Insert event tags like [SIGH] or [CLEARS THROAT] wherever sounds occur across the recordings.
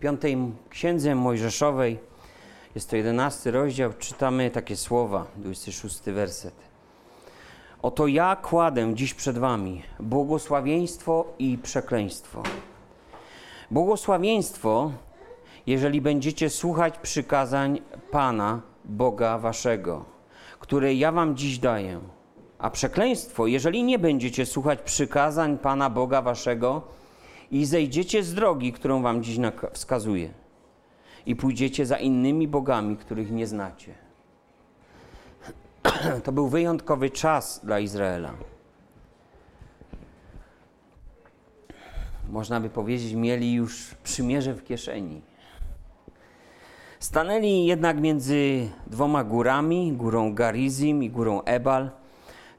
piątej księdze Mojżeszowej, jest to jedenasty rozdział, czytamy takie słowa, 26 werset. Oto ja kładę dziś przed wami błogosławieństwo i przekleństwo. Błogosławieństwo, jeżeli będziecie słuchać przykazań Pana, Boga waszego, które ja wam dziś daję. A przekleństwo, jeżeli nie będziecie słuchać przykazań Pana, Boga waszego i zejdziecie z drogi, którą wam dziś wskazuję i pójdziecie za innymi bogami, których nie znacie. [CLEARS THROAT] To był wyjątkowy czas dla Izraela. Można by powiedzieć, mieli już przymierze w kieszeni. Stanęli jednak między dwoma górami, górą Garizim i górą Ebal.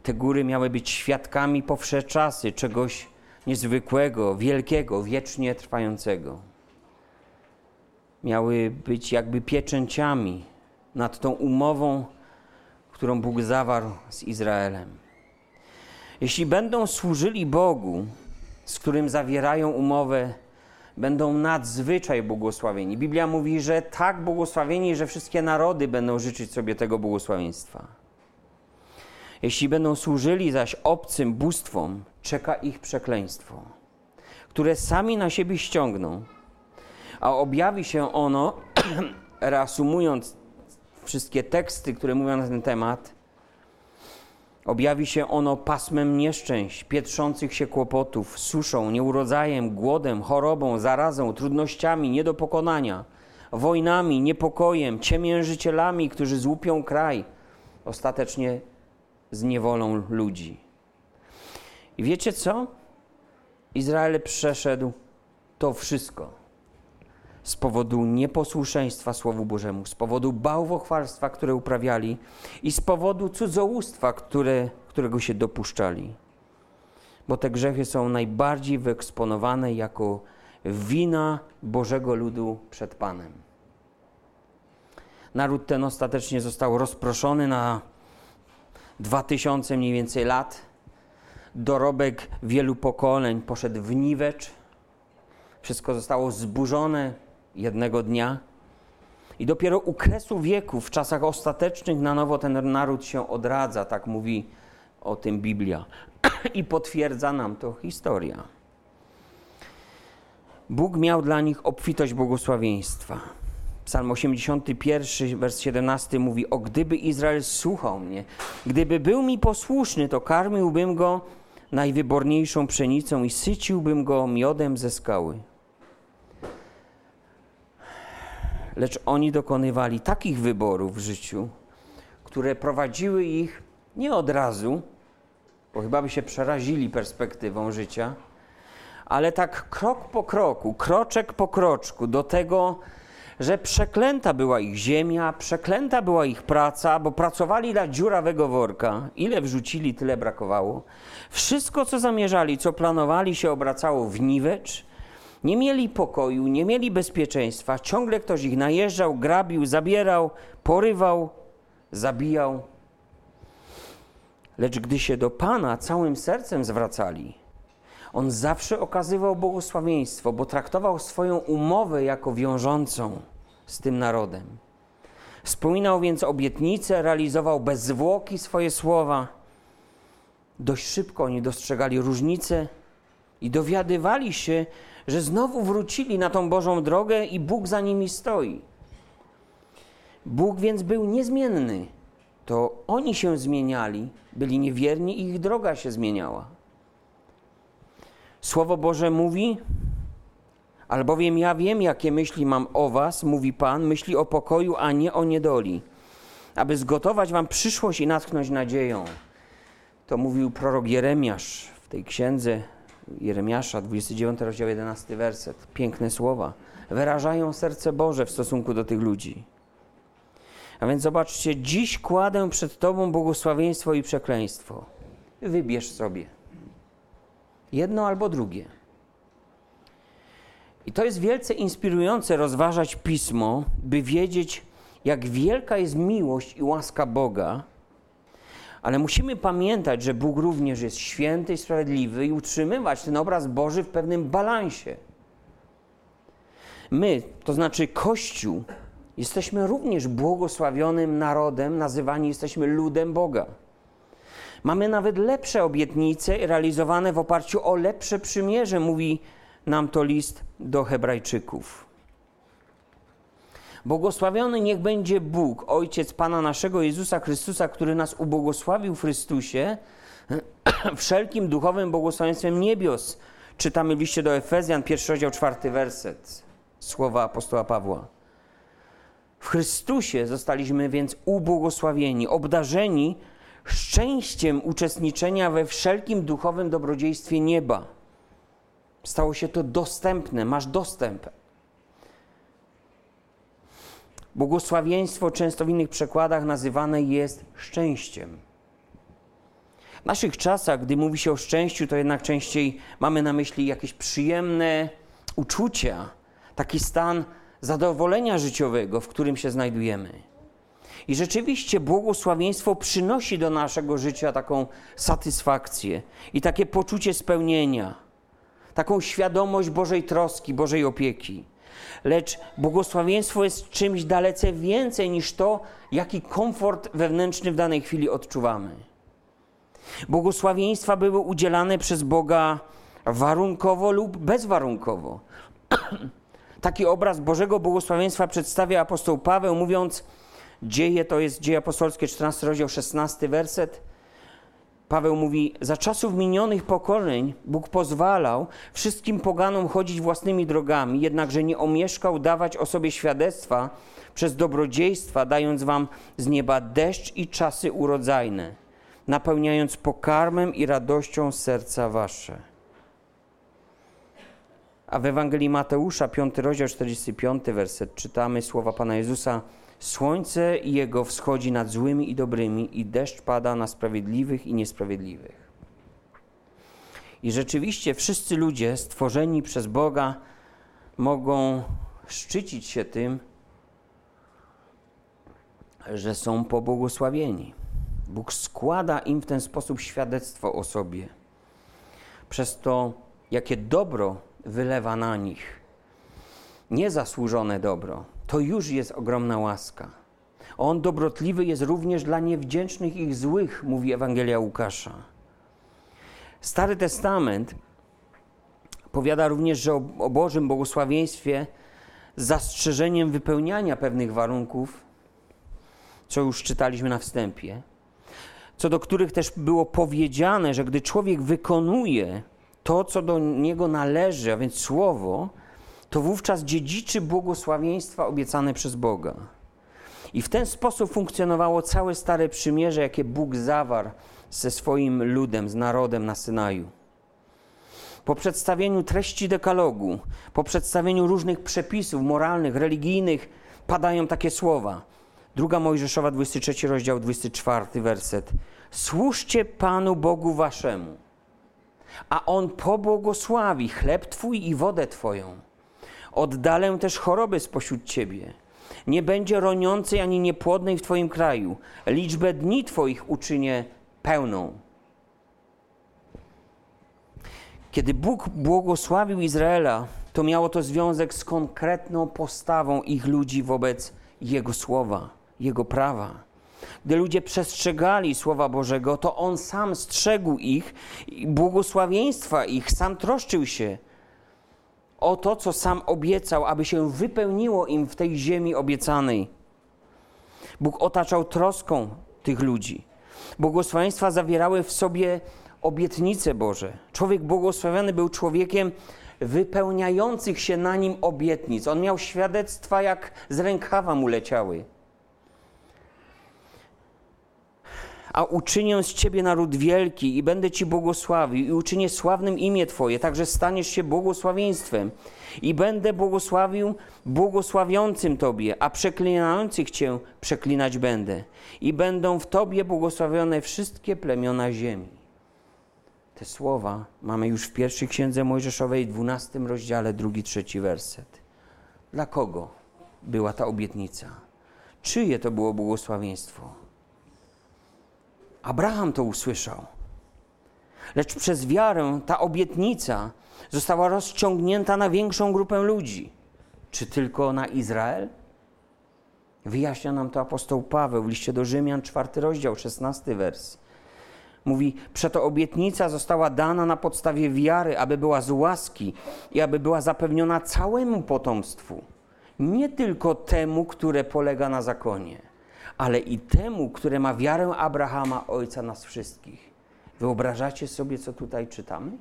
Te góry miały być świadkami po wsze czasy czegoś niezwykłego, wielkiego, wiecznie trwającego miały być jakby pieczęciami nad tą umową, którą Bóg zawarł z Izraelem. Jeśli będą służyli Bogu, z którym zawierają umowę, będą nadzwyczaj błogosławieni. Biblia mówi, że tak błogosławieni, że wszystkie narody będą życzyć sobie tego błogosławieństwa. Jeśli będą służyli zaś obcym bóstwom, czeka ich przekleństwo, które sami na siebie ściągną a objawi się ono, [CLEARS THROAT] reasumując wszystkie teksty, które mówią na ten temat, objawi się ono pasmem nieszczęść, pietrzących się kłopotów, suszą, nieurodzajem, głodem, chorobą, zarazą, trudnościami nie do pokonania, wojnami, niepokojem, ciemiężycielami, którzy złupią kraj, ostatecznie z niewolą ludzi. I wiecie co? Izrael przeszedł to wszystko z powodu nieposłuszeństwa Słowu Bożemu, z powodu bałwochwalstwa, które uprawiali i z powodu cudzołóstwa, które, którego się dopuszczali. Bo te grzechy są najbardziej wyeksponowane jako wina Bożego ludu przed Panem. Naród ten ostatecznie został rozproszony na dwa tysiące mniej więcej lat. Dorobek wielu pokoleń poszedł w niwecz. Wszystko zostało zburzone, jednego dnia. I dopiero u kresu wieku, w czasach ostatecznych, na nowo ten naród się odradza, tak mówi o tym Biblia. [CLEARS THROAT] I potwierdza nam to historia. Bóg miał dla nich obfitość błogosławieństwa. Psalm 81, wers 17 mówi: O gdyby Izrael słuchał mnie, gdyby był mi posłuszny, to karmiłbym go najwyborniejszą pszenicą i syciłbym go miodem ze skały. lecz oni dokonywali takich wyborów w życiu, które prowadziły ich nie od razu, bo chyba by się przerazili perspektywą życia, ale tak krok po kroku, kroczek po kroczku do tego, że przeklęta była ich ziemia, przeklęta była ich praca, bo pracowali dla dziurawego worka. Ile wrzucili, tyle brakowało. Wszystko, co zamierzali, co planowali, się obracało w niwecz nie mieli pokoju, nie mieli bezpieczeństwa. Ciągle ktoś ich najeżdżał, grabił, zabierał, porywał, zabijał. Lecz gdy się do Pana całym sercem zwracali, On zawsze okazywał błogosławieństwo, bo traktował swoją umowę jako wiążącą z tym narodem. Wspominał więc obietnice, realizował bez zwłoki swoje słowa. Dość szybko oni dostrzegali różnice i dowiadywali się, że znowu wrócili na tą Bożą drogę i Bóg za nimi stoi. Bóg więc był niezmienny. To oni się zmieniali, byli niewierni i ich droga się zmieniała. Słowo Boże mówi, albowiem ja wiem, jakie myśli mam o was, mówi Pan, myśli o pokoju, a nie o niedoli, aby zgotować wam przyszłość i natknąć nadzieją. To mówił prorok Jeremiasz w tej księdze Jeremiasza, 29 rozdział 11 werset. Piękne słowa. Wyrażają serce Boże w stosunku do tych ludzi. A więc zobaczcie, dziś kładę przed Tobą błogosławieństwo i przekleństwo. Wybierz sobie. Jedno albo drugie. I to jest wielce inspirujące rozważać pismo, by wiedzieć, jak wielka jest miłość i łaska Boga, ale musimy pamiętać, że Bóg również jest święty i sprawiedliwy i utrzymywać ten obraz Boży w pewnym balansie. My, to znaczy Kościół, jesteśmy również błogosławionym narodem, nazywani jesteśmy ludem Boga. Mamy nawet lepsze obietnice realizowane w oparciu o lepsze przymierze, mówi nam to list do Hebrajczyków. Błogosławiony niech będzie Bóg, Ojciec Pana naszego Jezusa Chrystusa, który nas ubłogosławił w Chrystusie [CLEARS THROAT] wszelkim duchowym błogosławieństwem niebios. Czytamy w liście do Efezjan, pierwszy rozdział, czwarty werset, słowa apostoła Pawła. W Chrystusie zostaliśmy więc ubłogosławieni, obdarzeni szczęściem uczestniczenia we wszelkim duchowym dobrodziejstwie nieba. Stało się to dostępne, masz dostęp. Błogosławieństwo często w innych przekładach nazywane jest szczęściem. W naszych czasach, gdy mówi się o szczęściu, to jednak częściej mamy na myśli jakieś przyjemne uczucia, taki stan zadowolenia życiowego, w którym się znajdujemy. I rzeczywiście błogosławieństwo przynosi do naszego życia taką satysfakcję i takie poczucie spełnienia, taką świadomość Bożej troski, Bożej opieki. Lecz błogosławieństwo jest czymś dalece więcej niż to, jaki komfort wewnętrzny w danej chwili odczuwamy. Błogosławieństwa były udzielane przez Boga warunkowo lub bezwarunkowo. [CLEARS THROAT] Taki obraz Bożego błogosławieństwa przedstawia apostoł Paweł, mówiąc: Dzieje to jest dzieje apostolskie, 14 rozdział, 16 werset. Paweł mówi: Za czasów minionych pokoleń Bóg pozwalał wszystkim poganom chodzić własnymi drogami, jednakże nie omieszkał dawać o sobie świadectwa przez dobrodziejstwa, dając wam z nieba deszcz i czasy urodzajne, napełniając pokarmem i radością serca wasze. A w Ewangelii Mateusza, 5 rozdział, 45 werset, czytamy słowa Pana Jezusa: Słońce Jego wschodzi nad złymi i dobrymi, i deszcz pada na sprawiedliwych i niesprawiedliwych. I rzeczywiście wszyscy ludzie stworzeni przez Boga mogą szczycić się tym, że są pobłogosławieni. Bóg składa im w ten sposób świadectwo o sobie. Przez to, jakie dobro wylewa na nich. Niezasłużone dobro, to już jest ogromna łaska. On dobrotliwy jest również dla niewdzięcznych ich złych, mówi Ewangelia Łukasza. Stary Testament powiada również, że o Bożym błogosławieństwie z zastrzeżeniem wypełniania pewnych warunków, co już czytaliśmy na wstępie, co do których też było powiedziane, że gdy człowiek wykonuje to, co do niego należy, a więc słowo, to wówczas dziedziczy błogosławieństwa obiecane przez Boga. I w ten sposób funkcjonowało całe Stare Przymierze, jakie Bóg zawarł ze swoim ludem, z narodem na Synaju. Po przedstawieniu treści dekalogu, po przedstawieniu różnych przepisów moralnych, religijnych, padają takie słowa. Druga Mojżeszowa, 23 rozdział, 24 werset. Służcie Panu Bogu waszemu, a On pobłogosławi chleb Twój i wodę Twoją Oddalę też choroby spośród ciebie. Nie będzie roniącej ani niepłodnej w twoim kraju. Liczbę dni twoich uczynię pełną. Kiedy Bóg błogosławił Izraela, to miało to związek z konkretną postawą ich ludzi wobec Jego słowa, Jego prawa. Gdy ludzie przestrzegali Słowa Bożego, to On sam strzegł ich, błogosławieństwa ich, sam troszczył się o to, co sam obiecał, aby się wypełniło im w tej ziemi obiecanej. Bóg otaczał troską tych ludzi. Błogosławieństwa zawierały w sobie obietnice Boże. Człowiek błogosławiony był człowiekiem wypełniających się na nim obietnic. On miał świadectwa, jak z rękawa mu leciały. A uczynię z Ciebie naród wielki i będę Ci błogosławił i uczynię sławnym imię Twoje, także staniesz się błogosławieństwem i będę błogosławił błogosławiącym Tobie, a przeklinających Cię przeklinać będę i będą w Tobie błogosławione wszystkie plemiona ziemi. Te słowa mamy już w pierwszej księdze Mojżeszowej, dwunastym rozdziale, drugi, trzeci werset. Dla kogo była ta obietnica? Czyje to było błogosławieństwo? Abraham to usłyszał. Lecz przez wiarę ta obietnica została rozciągnięta na większą grupę ludzi. Czy tylko na Izrael? Wyjaśnia nam to apostoł Paweł w liście do Rzymian, czwarty rozdział, szesnasty wers. Mówi, przeto obietnica została dana na podstawie wiary, aby była z łaski i aby była zapewniona całemu potomstwu. Nie tylko temu, które polega na zakonie, ale i temu, które ma wiarę Abrahama, ojca nas wszystkich. Wyobrażacie sobie, co tutaj czytamy?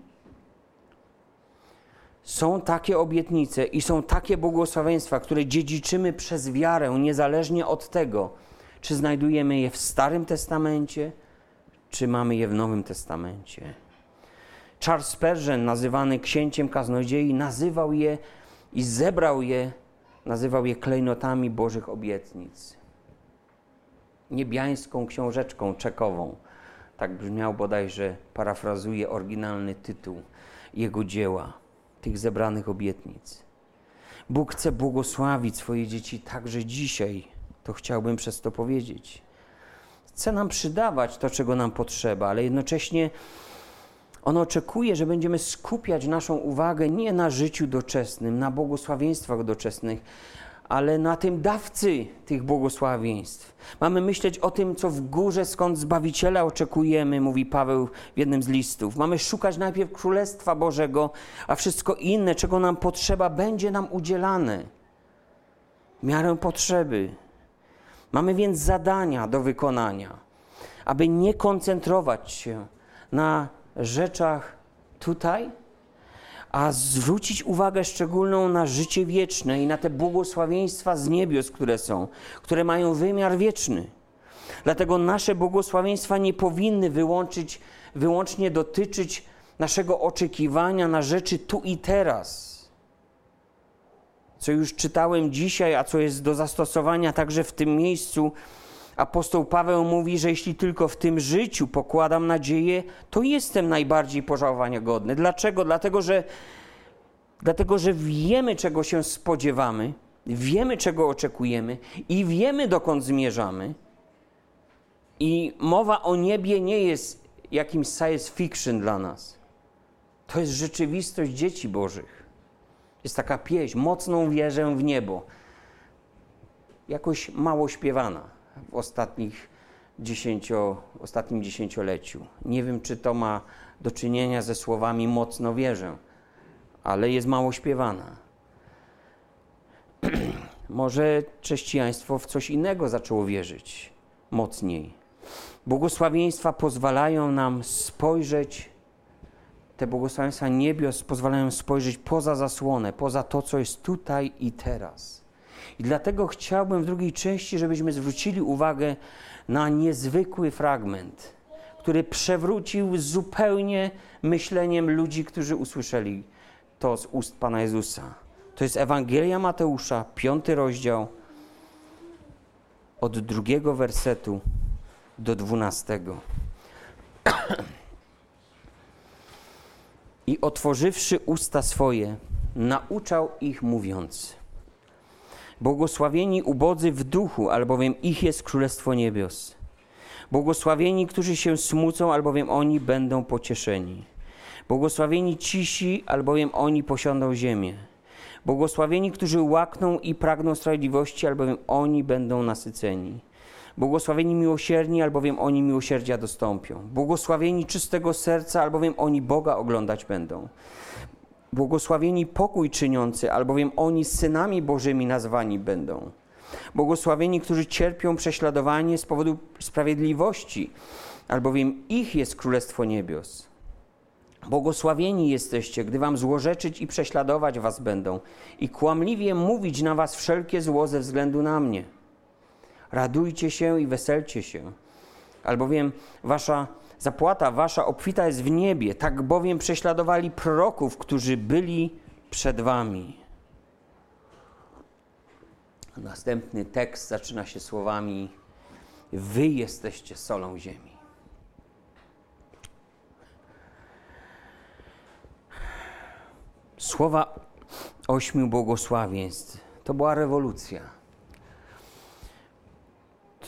Są takie obietnice i są takie błogosławieństwa, które dziedziczymy przez wiarę, niezależnie od tego, czy znajdujemy je w Starym Testamencie, czy mamy je w Nowym Testamencie. Charles Spurgeon, nazywany księciem kaznodziei, nazywał je i zebrał je, nazywał je klejnotami Bożych obietnic. Niebiańską książeczką czekową. Tak brzmiał bodajże, parafrazuje oryginalny tytuł jego dzieła, tych zebranych obietnic. Bóg chce błogosławić swoje dzieci także dzisiaj. To chciałbym przez to powiedzieć chce nam przydawać to, czego nam potrzeba, ale jednocześnie on oczekuje, że będziemy skupiać naszą uwagę nie na życiu doczesnym, na błogosławieństwach doczesnych, ale na tym dawcy tych błogosławieństw. Mamy myśleć o tym, co w górze, skąd Zbawiciela oczekujemy, mówi Paweł w jednym z listów. Mamy szukać najpierw Królestwa Bożego, a wszystko inne, czego nam potrzeba, będzie nam udzielane. Miarę potrzeby. Mamy więc zadania do wykonania, aby nie koncentrować się na rzeczach tutaj, a zwrócić uwagę szczególną na życie wieczne i na te błogosławieństwa z niebios, które są, które mają wymiar wieczny. Dlatego nasze błogosławieństwa nie powinny wyłączyć, wyłącznie dotyczyć naszego oczekiwania na rzeczy tu i teraz co już czytałem dzisiaj, a co jest do zastosowania także w tym miejscu, apostoł Paweł mówi, że jeśli tylko w tym życiu pokładam nadzieję, to jestem najbardziej pożałowania godny. Dlaczego? Dlatego że, dlatego, że wiemy, czego się spodziewamy, wiemy, czego oczekujemy i wiemy, dokąd zmierzamy. I mowa o niebie nie jest jakimś science fiction dla nas. To jest rzeczywistość dzieci Bożych. Jest taka pieśń, mocną wierzę w niebo. Jakoś mało śpiewana w ostatnich dziesięcio, ostatnim dziesięcioleciu. Nie wiem, czy to ma do czynienia ze słowami mocno wierzę, ale jest mało śpiewana. [CLEARS THROAT] Może chrześcijaństwo w coś innego zaczęło wierzyć mocniej. Błogosławieństwa pozwalają nam spojrzeć te błogosławieństwa niebios pozwalają spojrzeć poza zasłonę, poza to, co jest tutaj i teraz. I dlatego chciałbym w drugiej części, żebyśmy zwrócili uwagę na niezwykły fragment, który przewrócił zupełnie myśleniem ludzi, którzy usłyszeli to z ust Pana Jezusa. To jest Ewangelia Mateusza, piąty rozdział, od drugiego wersetu do dwunastego. i otworzywszy usta swoje, nauczał ich mówiąc: Błogosławieni ubodzy w duchu, albowiem ich jest królestwo niebios. Błogosławieni, którzy się smucą, albowiem oni będą pocieszeni. Błogosławieni cisi, albowiem oni posiądą ziemię. Błogosławieni, którzy łakną i pragną sprawiedliwości, albowiem oni będą nasyceni. Błogosławieni miłosierni, albowiem oni miłosierdzia dostąpią. Błogosławieni czystego serca, albowiem oni Boga oglądać będą. Błogosławieni pokój czyniący, albowiem oni synami Bożymi nazwani będą. Błogosławieni, którzy cierpią prześladowanie z powodu sprawiedliwości, albowiem ich jest Królestwo Niebios. Błogosławieni jesteście, gdy wam złorzeczyć i prześladować was będą i kłamliwie mówić na was wszelkie zło ze względu na mnie radujcie się i weselcie się, albowiem wasza zapłata, wasza obfita jest w niebie, tak bowiem prześladowali proroków, którzy byli przed wami. Następny tekst zaczyna się słowami: Wy jesteście solą ziemi. Słowa ośmiu błogosławieństw to była rewolucja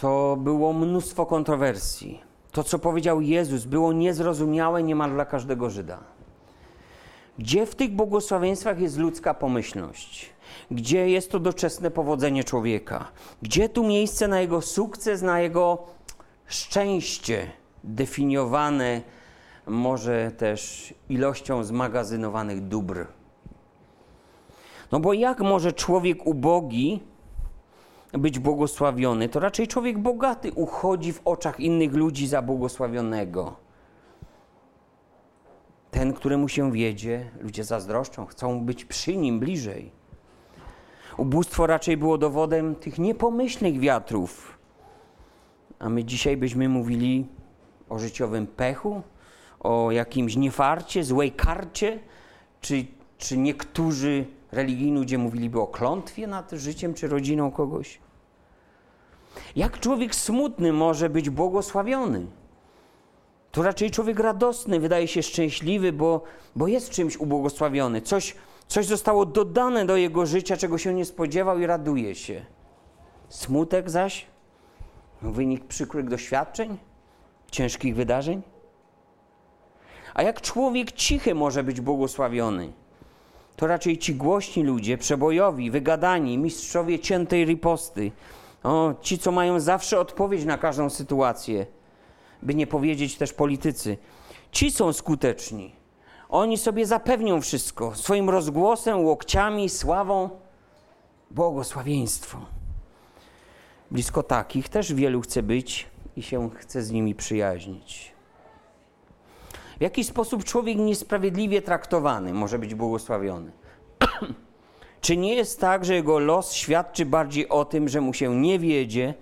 to było mnóstwo kontrowersji. To, co powiedział Jezus, było niezrozumiałe niemal dla każdego Żyda. Gdzie w tych błogosławieństwach jest ludzka pomyślność? Gdzie jest to doczesne powodzenie człowieka? Gdzie tu miejsce na jego sukces, na jego szczęście, definiowane może też ilością zmagazynowanych dóbr? No bo jak może człowiek ubogi być błogosławiony? To raczej człowiek bogaty uchodzi w oczach innych ludzi za błogosławionego. Ten, któremu się wiedzie, ludzie zazdroszczą, chcą być przy nim bliżej. Ubóstwo raczej było dowodem tych niepomyślnych wiatrów. A my dzisiaj byśmy mówili o życiowym pechu, o jakimś niefarcie, złej karcie, czy, czy niektórzy religijni ludzie mówiliby o klątwie nad życiem czy rodziną kogoś. Jak człowiek smutny może być błogosławiony? To raczej człowiek radosny, wydaje się szczęśliwy, bo, bo jest czymś ubłogosławiony. Coś, coś zostało dodane do jego życia, czego się nie spodziewał i raduje się. Smutek zaś, wynik przykrych doświadczeń, ciężkich wydarzeń. A jak człowiek cichy może być błogosławiony? To raczej ci głośni ludzie, przebojowi, wygadani, mistrzowie ciętej riposty. O, ci, co mają zawsze odpowiedź na każdą sytuację by nie powiedzieć też politycy. Ci są skuteczni. Oni sobie zapewnią wszystko swoim rozgłosem, łokciami, sławą, błogosławieństwo. Blisko takich też wielu chce być i się chce z nimi przyjaźnić. W jaki sposób człowiek niesprawiedliwie traktowany może być błogosławiony? [CLEARS THROAT] Czy nie jest tak, że jego los świadczy bardziej o tym, że mu się nie wiedzie?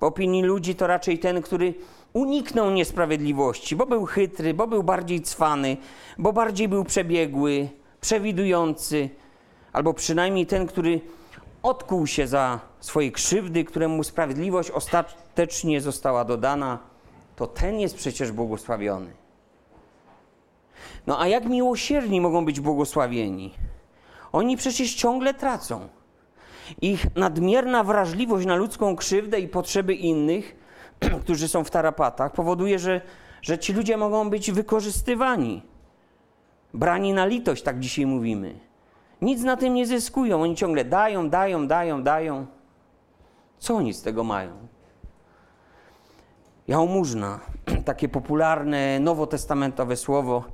W opinii ludzi to raczej ten, który uniknął niesprawiedliwości, bo był chytry, bo był bardziej cwany, bo bardziej był przebiegły, przewidujący, albo przynajmniej ten, który odkuł się za swoje krzywdy, któremu sprawiedliwość ostatecznie została dodana, to ten jest przecież błogosławiony. No a jak miłosierni mogą być błogosławieni? Oni przecież ciągle tracą. Ich nadmierna wrażliwość na ludzką krzywdę i potrzeby innych [CLEARS THROAT] którzy są w tarapatach, powoduje, że, że ci ludzie mogą być wykorzystywani, brani na litość, tak dzisiaj mówimy. Nic na tym nie zyskują. Oni ciągle dają, dają, dają, dają. Co oni z tego mają? Jałmużna, [CLEARS THROAT] takie popularne, nowotestamentowe słowo,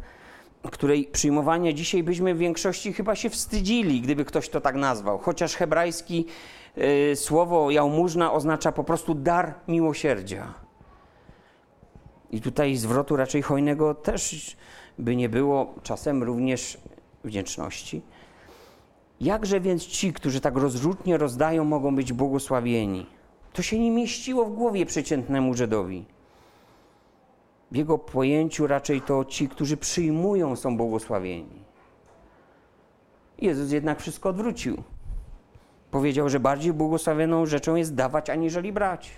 której przyjmowania dzisiaj byśmy w większości chyba się wstydzili, gdyby ktoś to tak nazwał. Chociaż hebrajski Y, słowo jałmużna oznacza po prostu dar miłosierdzia. I tutaj zwrotu raczej hojnego też by nie było, czasem również wdzięczności. Jakże więc ci, którzy tak rozrzutnie rozdają, mogą być błogosławieni? To się nie mieściło w głowie przeciętnemu Żydowi. W jego pojęciu raczej to ci, którzy przyjmują, są błogosławieni. Jezus jednak wszystko odwrócił. Powiedział, że bardziej błogosławioną rzeczą jest dawać, aniżeli brać.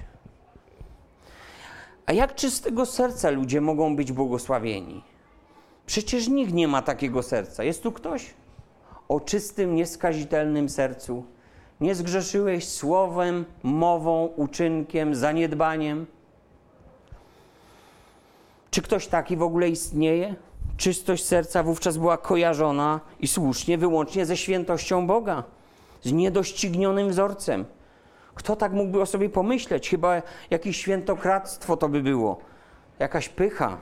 A jak czystego serca ludzie mogą być błogosławieni? Przecież nikt nie ma takiego serca. Jest tu ktoś o czystym, nieskazitelnym sercu. Nie zgrzeszyłeś słowem, mową, uczynkiem, zaniedbaniem. Czy ktoś taki w ogóle istnieje? Czystość serca wówczas była kojarzona i słusznie wyłącznie ze świętością Boga z niedoścignionym wzorcem. Kto tak mógłby o sobie pomyśleć? Chyba jakieś świętokradztwo to by było, jakaś pycha.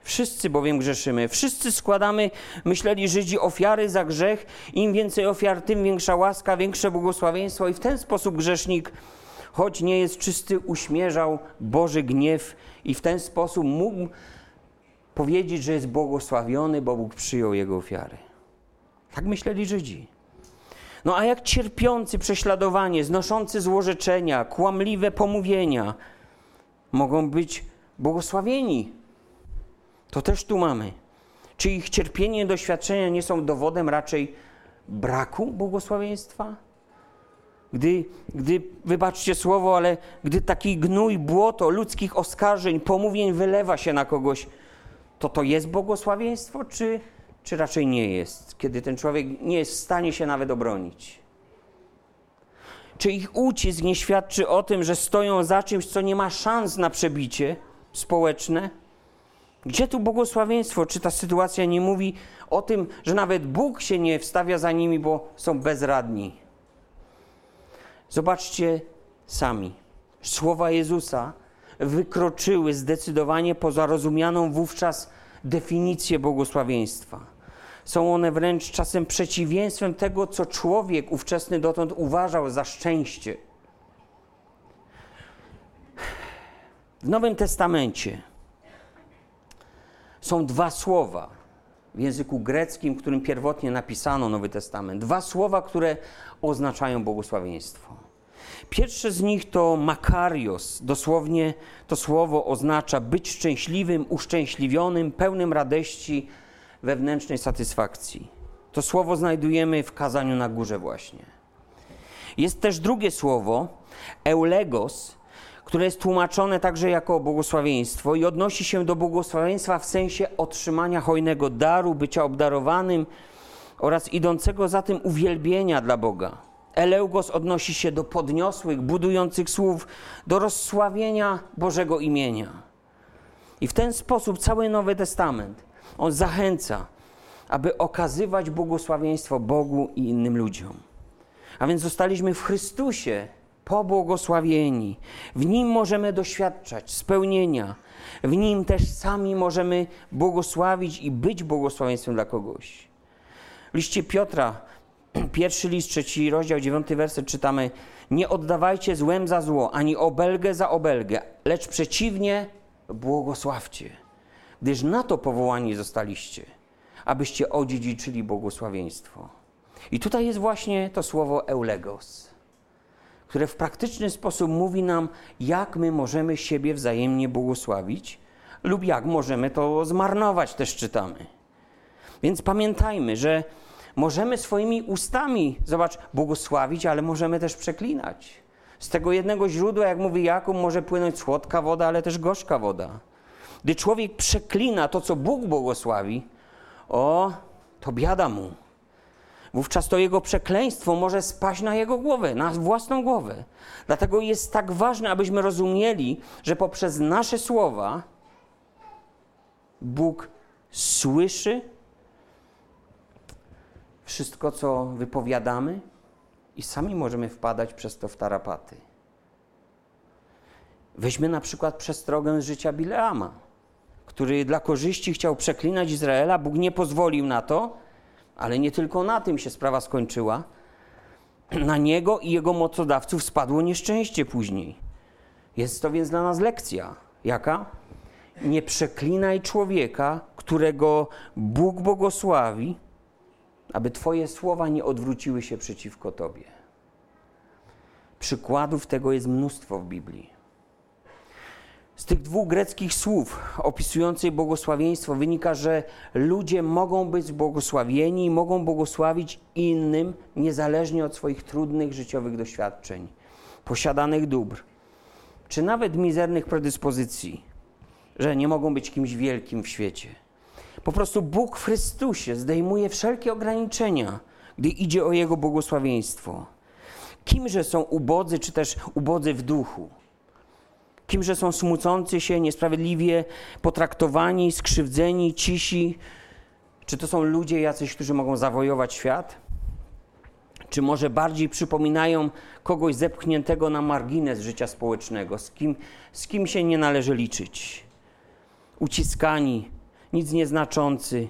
Wszyscy bowiem grzeszymy, wszyscy składamy, myśleli Żydzi, ofiary za grzech. Im więcej ofiar, tym większa łaska, większe błogosławieństwo, i w ten sposób grzesznik, choć nie jest czysty, uśmierzał Boży gniew, i w ten sposób mógł powiedzieć, że jest błogosławiony, bo Bóg przyjął jego ofiary. Tak myśleli Żydzi. No a jak cierpiący prześladowanie, znoszący złorzeczenia, kłamliwe pomówienia mogą być błogosławieni? To też tu mamy. Czy ich cierpienie doświadczenia nie są dowodem raczej braku błogosławieństwa? Gdy, gdy, wybaczcie słowo, ale gdy taki gnój, błoto ludzkich oskarżeń, pomówień wylewa się na kogoś, to to jest błogosławieństwo, czy czy raczej nie jest, kiedy ten człowiek nie jest w stanie się nawet obronić? Czy ich ucisk nie świadczy o tym, że stoją za czymś, co nie ma szans na przebicie społeczne? Gdzie tu błogosławieństwo? Czy ta sytuacja nie mówi o tym, że nawet Bóg się nie wstawia za nimi, bo są bezradni? Zobaczcie sami. Słowa Jezusa wykroczyły zdecydowanie poza rozumianą wówczas definicję błogosławieństwa. Są one wręcz czasem przeciwieństwem tego, co człowiek ówczesny dotąd uważał za szczęście. W Nowym Testamencie są dwa słowa w języku greckim, którym pierwotnie napisano Nowy Testament. Dwa słowa, które oznaczają błogosławieństwo. Pierwsze z nich to makarios. Dosłownie to słowo oznacza być szczęśliwym, uszczęśliwionym, pełnym radości, wewnętrznej satysfakcji. To słowo znajdujemy w kazaniu na górze właśnie. Jest też drugie słowo, eulegos, które jest tłumaczone także jako błogosławieństwo i odnosi się do błogosławieństwa w sensie otrzymania hojnego daru, bycia obdarowanym oraz idącego za tym uwielbienia dla Boga. Eleugos odnosi się do podniosłych, budujących słów, do rozsławienia Bożego imienia. I w ten sposób cały Nowy Testament on zachęca, aby okazywać błogosławieństwo Bogu i innym ludziom. A więc zostaliśmy w Chrystusie pobłogosławieni. W Nim możemy doświadczać spełnienia. W Nim też sami możemy błogosławić i być błogosławieństwem dla kogoś. W liście Piotra, [CLEARS THROAT] pierwszy list, trzeci rozdział, dziewiąty werset czytamy Nie oddawajcie złem za zło, ani obelgę za obelgę, lecz przeciwnie błogosławcie, gdyż na to powołani zostaliście, abyście odziedziczyli błogosławieństwo. I tutaj jest właśnie to słowo eulegos które w praktyczny sposób mówi nam, jak my możemy siebie wzajemnie błogosławić lub jak możemy to zmarnować, też czytamy. Więc pamiętajmy, że możemy swoimi ustami, zobacz, błogosławić, ale możemy też przeklinać. Z tego jednego źródła, jak mówi Jakub, może płynąć słodka woda, ale też gorzka woda. Gdy człowiek przeklina to, co Bóg błogosławi, o, to biada mu wówczas to jego przekleństwo może spaść na jego głowę, na własną głowę. Dlatego jest tak ważne, abyśmy rozumieli, że poprzez nasze słowa Bóg słyszy wszystko, co wypowiadamy, i sami możemy wpadać przez to w tarapaty. Weźmy na przykład przestrogę z życia Bileama, który dla korzyści chciał przeklinać Izraela. Bóg nie pozwolił na to, ale nie tylko na tym się sprawa skończyła. [CLEARS THROAT] Na niego i jego mocodawców spadło nieszczęście później. Jest to więc dla nas lekcja. Jaka? Nie przeklinaj człowieka, którego Bóg błogosławi, aby Twoje słowa nie odwróciły się przeciwko Tobie. Przykładów tego jest mnóstwo w Biblii. Z tych dwóch greckich słów opisujących błogosławieństwo wynika, że ludzie mogą być błogosławieni i mogą błogosławić innym niezależnie od swoich trudnych życiowych doświadczeń, posiadanych dóbr, czy nawet mizernych predyspozycji, że nie mogą być kimś wielkim w świecie. Po prostu Bóg w Chrystusie zdejmuje wszelkie ograniczenia, gdy idzie o Jego błogosławieństwo. Kimże są ubodzy, czy też ubodzy w duchu? Kimże są smucący się, niesprawiedliwie potraktowani, skrzywdzeni, cisi? Czy to są ludzie jacyś, którzy mogą zawojować świat? Czy może bardziej przypominają kogoś zepchniętego na margines życia społecznego, z kim, z kim się nie należy liczyć? Uciskani, nic nieznaczący.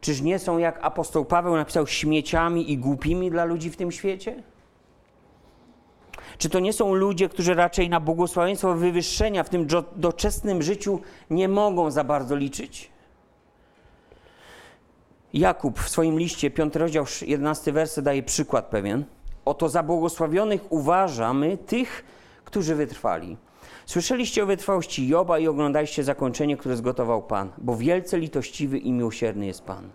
Czyż nie są, jak apostoł Paweł napisał, śmieciami i głupimi dla ludzi w tym świecie? Czy to nie są ludzie, którzy raczej na błogosławieństwo wywyższenia w tym doczesnym życiu nie mogą za bardzo liczyć? Jakub w swoim liście, 5 rozdział, 11 werset daje przykład pewien. Oto za błogosławionych uważamy tych, którzy wytrwali. Słyszeliście o wytrwałości Joba i oglądaliście zakończenie, które zgotował Pan, bo wielce litościwy i miłosierny jest Pan.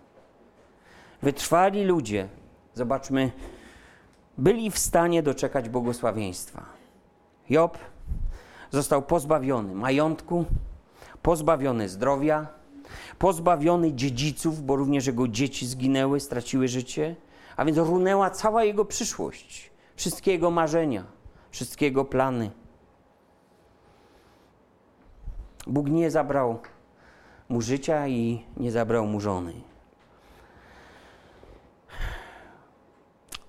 Wytrwali ludzie, zobaczmy, byli w stanie doczekać błogosławieństwa. Job został pozbawiony majątku, pozbawiony zdrowia, pozbawiony dziedziców, bo również jego dzieci zginęły, straciły życie, a więc runęła cała jego przyszłość, wszystkie jego marzenia, wszystkie jego plany. Bóg nie zabrał mu życia i nie zabrał mu żony.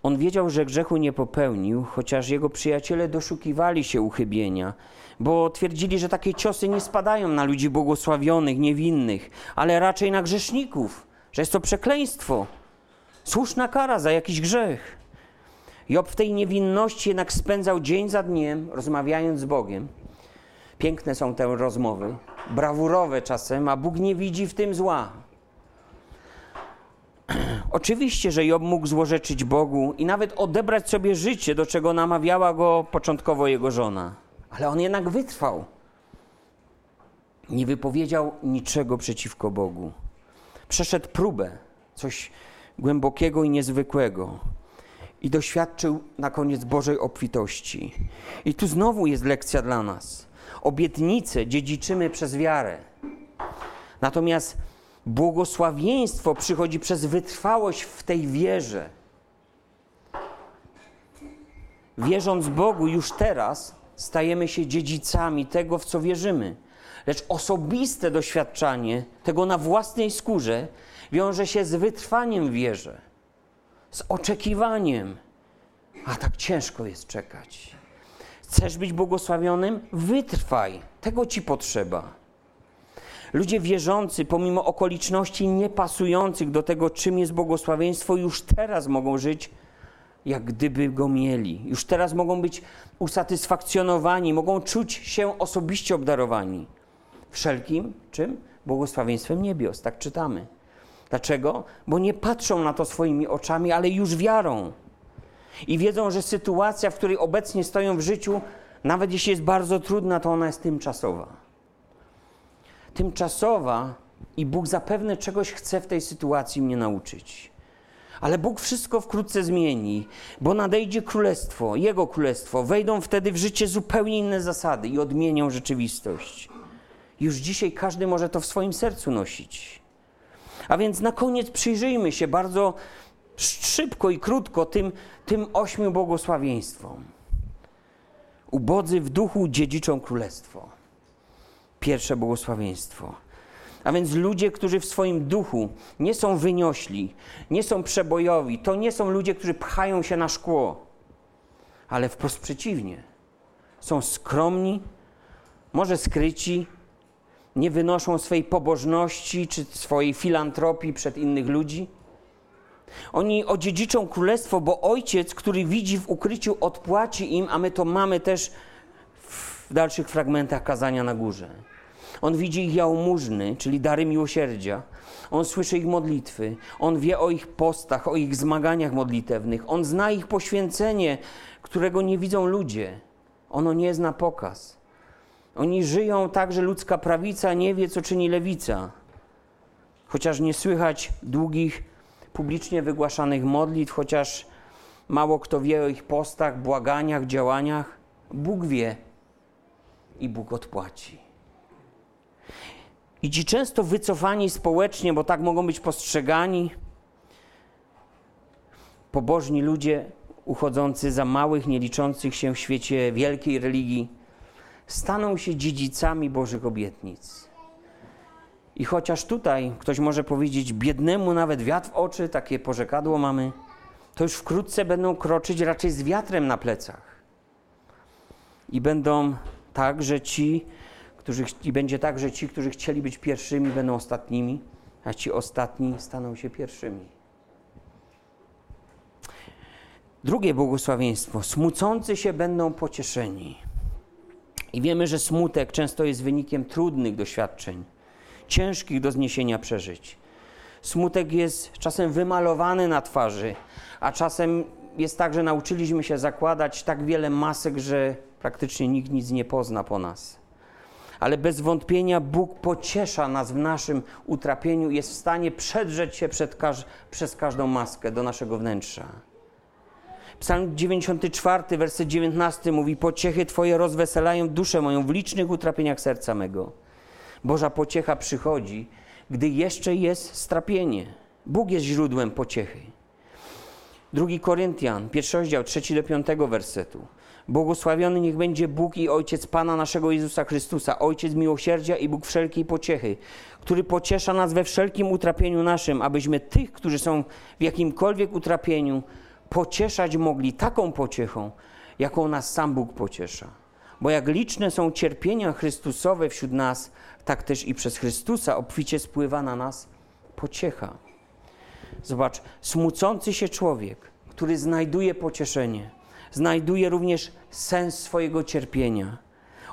On wiedział, że grzechu nie popełnił, chociaż jego przyjaciele doszukiwali się uchybienia, bo twierdzili, że takie ciosy nie spadają na ludzi błogosławionych, niewinnych, ale raczej na grzeszników, że jest to przekleństwo, słuszna kara za jakiś grzech. Job w tej niewinności jednak spędzał dzień za dniem, rozmawiając z Bogiem. Piękne są te rozmowy, brawurowe czasem, a Bóg nie widzi w tym zła. [CLEARS THROAT] Oczywiście, że Job mógł złorzeczyć Bogu i nawet odebrać sobie życie, do czego namawiała go początkowo jego żona. Ale on jednak wytrwał. Nie wypowiedział niczego przeciwko Bogu. Przeszedł próbę, coś głębokiego i niezwykłego. I doświadczył na koniec Bożej obfitości. I tu znowu jest lekcja dla nas. Obietnice dziedziczymy przez wiarę. Natomiast Błogosławieństwo przychodzi przez wytrwałość w tej wierze. Wierząc Bogu już teraz, stajemy się dziedzicami tego, w co wierzymy. Lecz osobiste doświadczanie tego na własnej skórze wiąże się z wytrwaniem w wierze, z oczekiwaniem. A tak ciężko jest czekać. Chcesz być błogosławionym? Wytrwaj. Tego ci potrzeba. Ludzie wierzący, pomimo okoliczności niepasujących do tego, czym jest błogosławieństwo, już teraz mogą żyć, jak gdyby go mieli. Już teraz mogą być usatysfakcjonowani, mogą czuć się osobiście obdarowani. Wszelkim czym? Błogosławieństwem niebios, tak czytamy. Dlaczego? Bo nie patrzą na to swoimi oczami, ale już wiarą. I wiedzą, że sytuacja, w której obecnie stoją w życiu, nawet jeśli jest bardzo trudna, to ona jest tymczasowa tymczasowa i Bóg zapewne czegoś chce w tej sytuacji mnie nauczyć. Ale Bóg wszystko wkrótce zmieni, bo nadejdzie królestwo, Jego królestwo. Wejdą wtedy w życie zupełnie inne zasady i odmienią rzeczywistość. Już dzisiaj każdy może to w swoim sercu nosić. A więc na koniec przyjrzyjmy się bardzo szybko i krótko tym, tym ośmiu błogosławieństwom. Ubodzy w duchu dziedziczą królestwo pierwsze błogosławieństwo. A więc ludzie, którzy w swoim duchu nie są wyniośli, nie są przebojowi, to nie są ludzie, którzy pchają się na szkło, ale wprost przeciwnie. Są skromni, może skryci, nie wynoszą swojej pobożności czy swojej filantropii przed innych ludzi. Oni odziedziczą królestwo, bo ojciec, który widzi w ukryciu, odpłaci im, a my to mamy też w dalszych fragmentach kazania na górze. On widzi ich jałmużny, czyli dary miłosierdzia. On słyszy ich modlitwy. On wie o ich postach, o ich zmaganiach modlitewnych. On zna ich poświęcenie, którego nie widzą ludzie. Ono nie jest na pokaz. Oni żyją tak, że ludzka prawica nie wie, co czyni lewica. Chociaż nie słychać długich, publicznie wygłaszanych modlitw, chociaż mało kto wie o ich postach, błaganiach, działaniach, Bóg wie i Bóg odpłaci. I ci często wycofani społecznie, bo tak mogą być postrzegani, pobożni ludzie uchodzący za małych, nie liczących się w świecie wielkiej religii, staną się dziedzicami Bożych obietnic. I chociaż tutaj ktoś może powiedzieć, biednemu nawet wiatr w oczy, takie porzekadło mamy, to już wkrótce będą kroczyć raczej z wiatrem na plecach. I będą tak, że ci, którzy, i będzie tak, że ci, którzy chcieli być pierwszymi, będą ostatnimi, a ci ostatni staną się pierwszymi. Drugie błogosławieństwo. Smucący się będą pocieszeni. I wiemy, że smutek często jest wynikiem trudnych doświadczeń, ciężkich do zniesienia przeżyć. Smutek jest czasem wymalowany na twarzy, a czasem jest tak, że nauczyliśmy się zakładać tak wiele masek, że praktycznie nikt nic nie pozna po nas ale bez wątpienia Bóg pociesza nas w naszym utrapieniu, jest w stanie przedrzeć się każ przez każdą maskę do naszego wnętrza. Psalm 94, werset 19 mówi: Pociechy Twoje rozweselają duszę moją w licznych utrapieniach serca mego. Boża pociecha przychodzi, gdy jeszcze jest strapienie. Bóg jest źródłem pociechy. Drugi Koryntian, pierwszy rozdział, trzeci do piątego wersetu. Błogosławiony niech będzie Bóg i Ojciec Pana naszego Jezusa Chrystusa, Ojciec miłosierdzia i Bóg wszelkiej pociechy, który pociesza nas we wszelkim utrapieniu naszym, abyśmy tych, którzy są w jakimkolwiek utrapieniu, pocieszać mogli taką pociechą, jaką nas sam Bóg pociesza. Bo jak liczne są cierpienia Chrystusowe wśród nas, tak też i przez Chrystusa obficie spływa na nas pociecha. Zobacz, smucący się człowiek, który znajduje pocieszenie, znajduje również sens swojego cierpienia.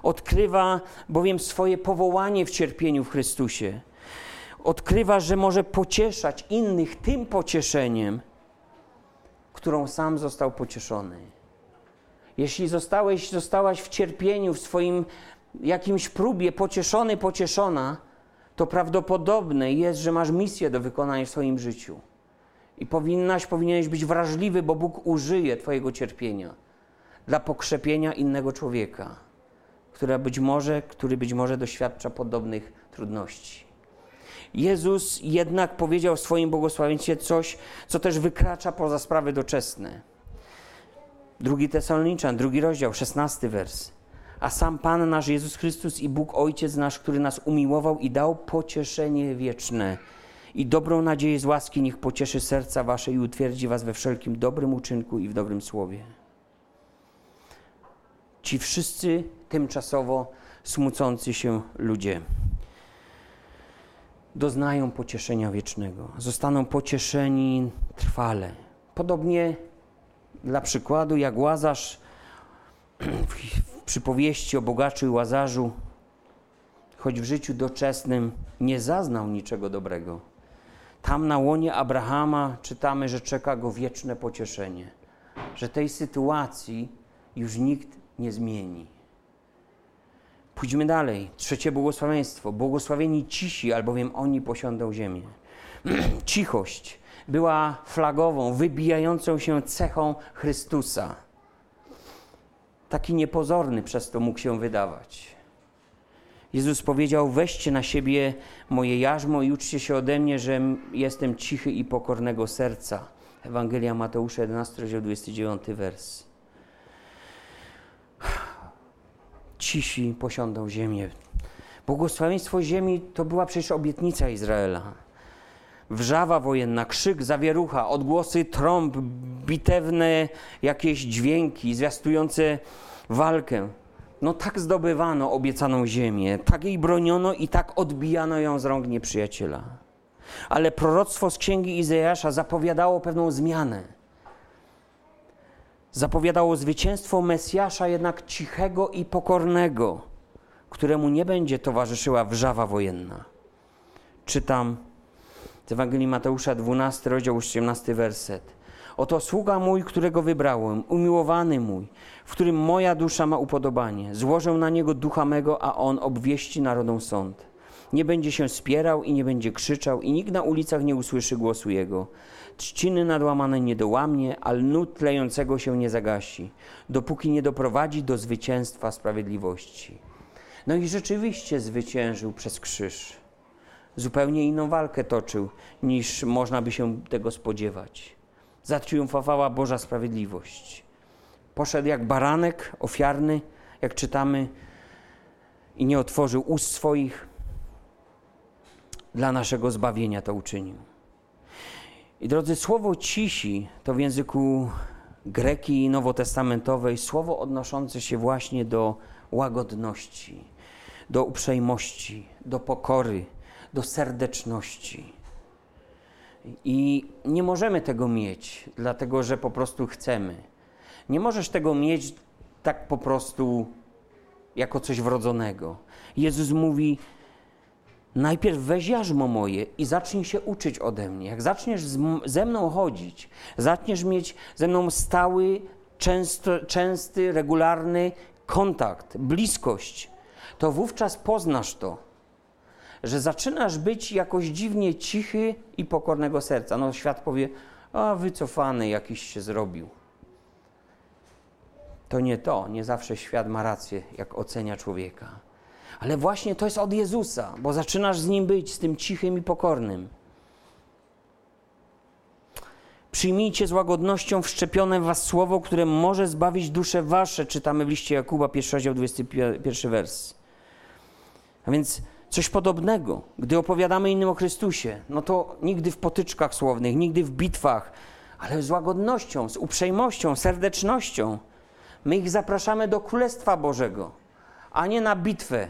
Odkrywa bowiem swoje powołanie w cierpieniu w Chrystusie. Odkrywa, że może pocieszać innych tym pocieszeniem, którą sam został pocieszony. Jeśli zostałeś, zostałaś w cierpieniu, w swoim jakimś próbie pocieszony, pocieszona, to prawdopodobne jest, że masz misję do wykonania w swoim życiu. I powinnaś, powinieneś być wrażliwy, bo Bóg użyje Twojego cierpienia dla pokrzepienia innego człowieka, który być może, który być może doświadcza podobnych trudności. Jezus jednak powiedział w swoim błogosławieństwie coś, co też wykracza poza sprawy doczesne. Drugi Tesaloniczan, drugi rozdział, szesnasty wers. A sam Pan nasz Jezus Chrystus i Bóg Ojciec nasz, który nas umiłował i dał pocieszenie wieczne i dobrą nadzieję z łaski niech pocieszy serca wasze i utwierdzi was we wszelkim dobrym uczynku i w dobrym słowie. Ci wszyscy tymczasowo smucący się ludzie doznają pocieszenia wiecznego, zostaną pocieszeni trwale. Podobnie dla przykładu, jak Łazarz w przypowieści o bogaczu i Łazarzu, choć w życiu doczesnym nie zaznał niczego dobrego, tam na łonie Abrahama czytamy, że czeka go wieczne pocieszenie, że tej sytuacji już nikt nie zmieni. Pójdźmy dalej. Trzecie błogosławieństwo. Błogosławieni cisi, albowiem oni posiądą ziemię. [CLEARS THROAT] Cichość była flagową, wybijającą się cechą Chrystusa. Taki niepozorny przez to mógł się wydawać. Jezus powiedział: Weźcie na siebie moje jarzmo i uczcie się ode mnie, że jestem cichy i pokornego serca. Ewangelia Mateusza 11, rozdział 29, wers. Cisi posiądą ziemię. Błogosławieństwo ziemi to była przecież obietnica Izraela. Wrzawa wojenna, krzyk, zawierucha, odgłosy trąb, bitewne jakieś dźwięki zwiastujące walkę. No tak zdobywano obiecaną ziemię, tak jej broniono i tak odbijano ją z rąk nieprzyjaciela. Ale proroctwo z księgi Izajasza zapowiadało pewną zmianę. Zapowiadało zwycięstwo Mesjasza, jednak cichego i pokornego, któremu nie będzie towarzyszyła wrzawa wojenna. Czytam z Ewangelii Mateusza 12, rozdział 18, werset. Oto sługa mój, którego wybrałem, umiłowany mój, w którym moja dusza ma upodobanie. Złożę na niego ducha mego, a on obwieści narodom sąd. Nie będzie się spierał i nie będzie krzyczał, i nikt na ulicach nie usłyszy głosu jego. Trzciny nadłamane nie dołamnie, a lnót tlejącego się nie zagasi, dopóki nie doprowadzi do zwycięstwa sprawiedliwości. No i rzeczywiście zwyciężył przez krzyż. Zupełnie inną walkę toczył, niż można by się tego spodziewać zatriumfowała Boża sprawiedliwość. Poszedł jak baranek ofiarny, jak czytamy, i nie otworzył ust swoich. Dla naszego zbawienia to uczynił. I drodzy, słowo cisi to w języku greki nowotestamentowej słowo odnoszące się właśnie do łagodności, do uprzejmości, do pokory, do serdeczności. I nie możemy tego mieć, dlatego że po prostu chcemy. Nie możesz tego mieć tak po prostu jako coś wrodzonego. Jezus mówi: Najpierw weź jarzmo moje i zacznij się uczyć ode mnie. Jak zaczniesz ze mną chodzić, zaczniesz mieć ze mną stały, często, częsty, regularny kontakt, bliskość, to wówczas poznasz to że zaczynasz być jakoś dziwnie cichy i pokornego serca. No świat powie, a wycofany jakiś się zrobił. To nie to, nie zawsze świat ma rację, jak ocenia człowieka. Ale właśnie to jest od Jezusa, bo zaczynasz z Nim być, z tym cichym i pokornym. Przyjmijcie z łagodnością wszczepione w was słowo, które może zbawić dusze wasze. Czytamy w liście Jakuba, pierwszy rozdział, 21 wers. A więc coś podobnego. Gdy opowiadamy innym o Chrystusie, no to nigdy w potyczkach słownych, nigdy w bitwach, ale z łagodnością, z uprzejmością, serdecznością. My ich zapraszamy do Królestwa Bożego, a nie na bitwę.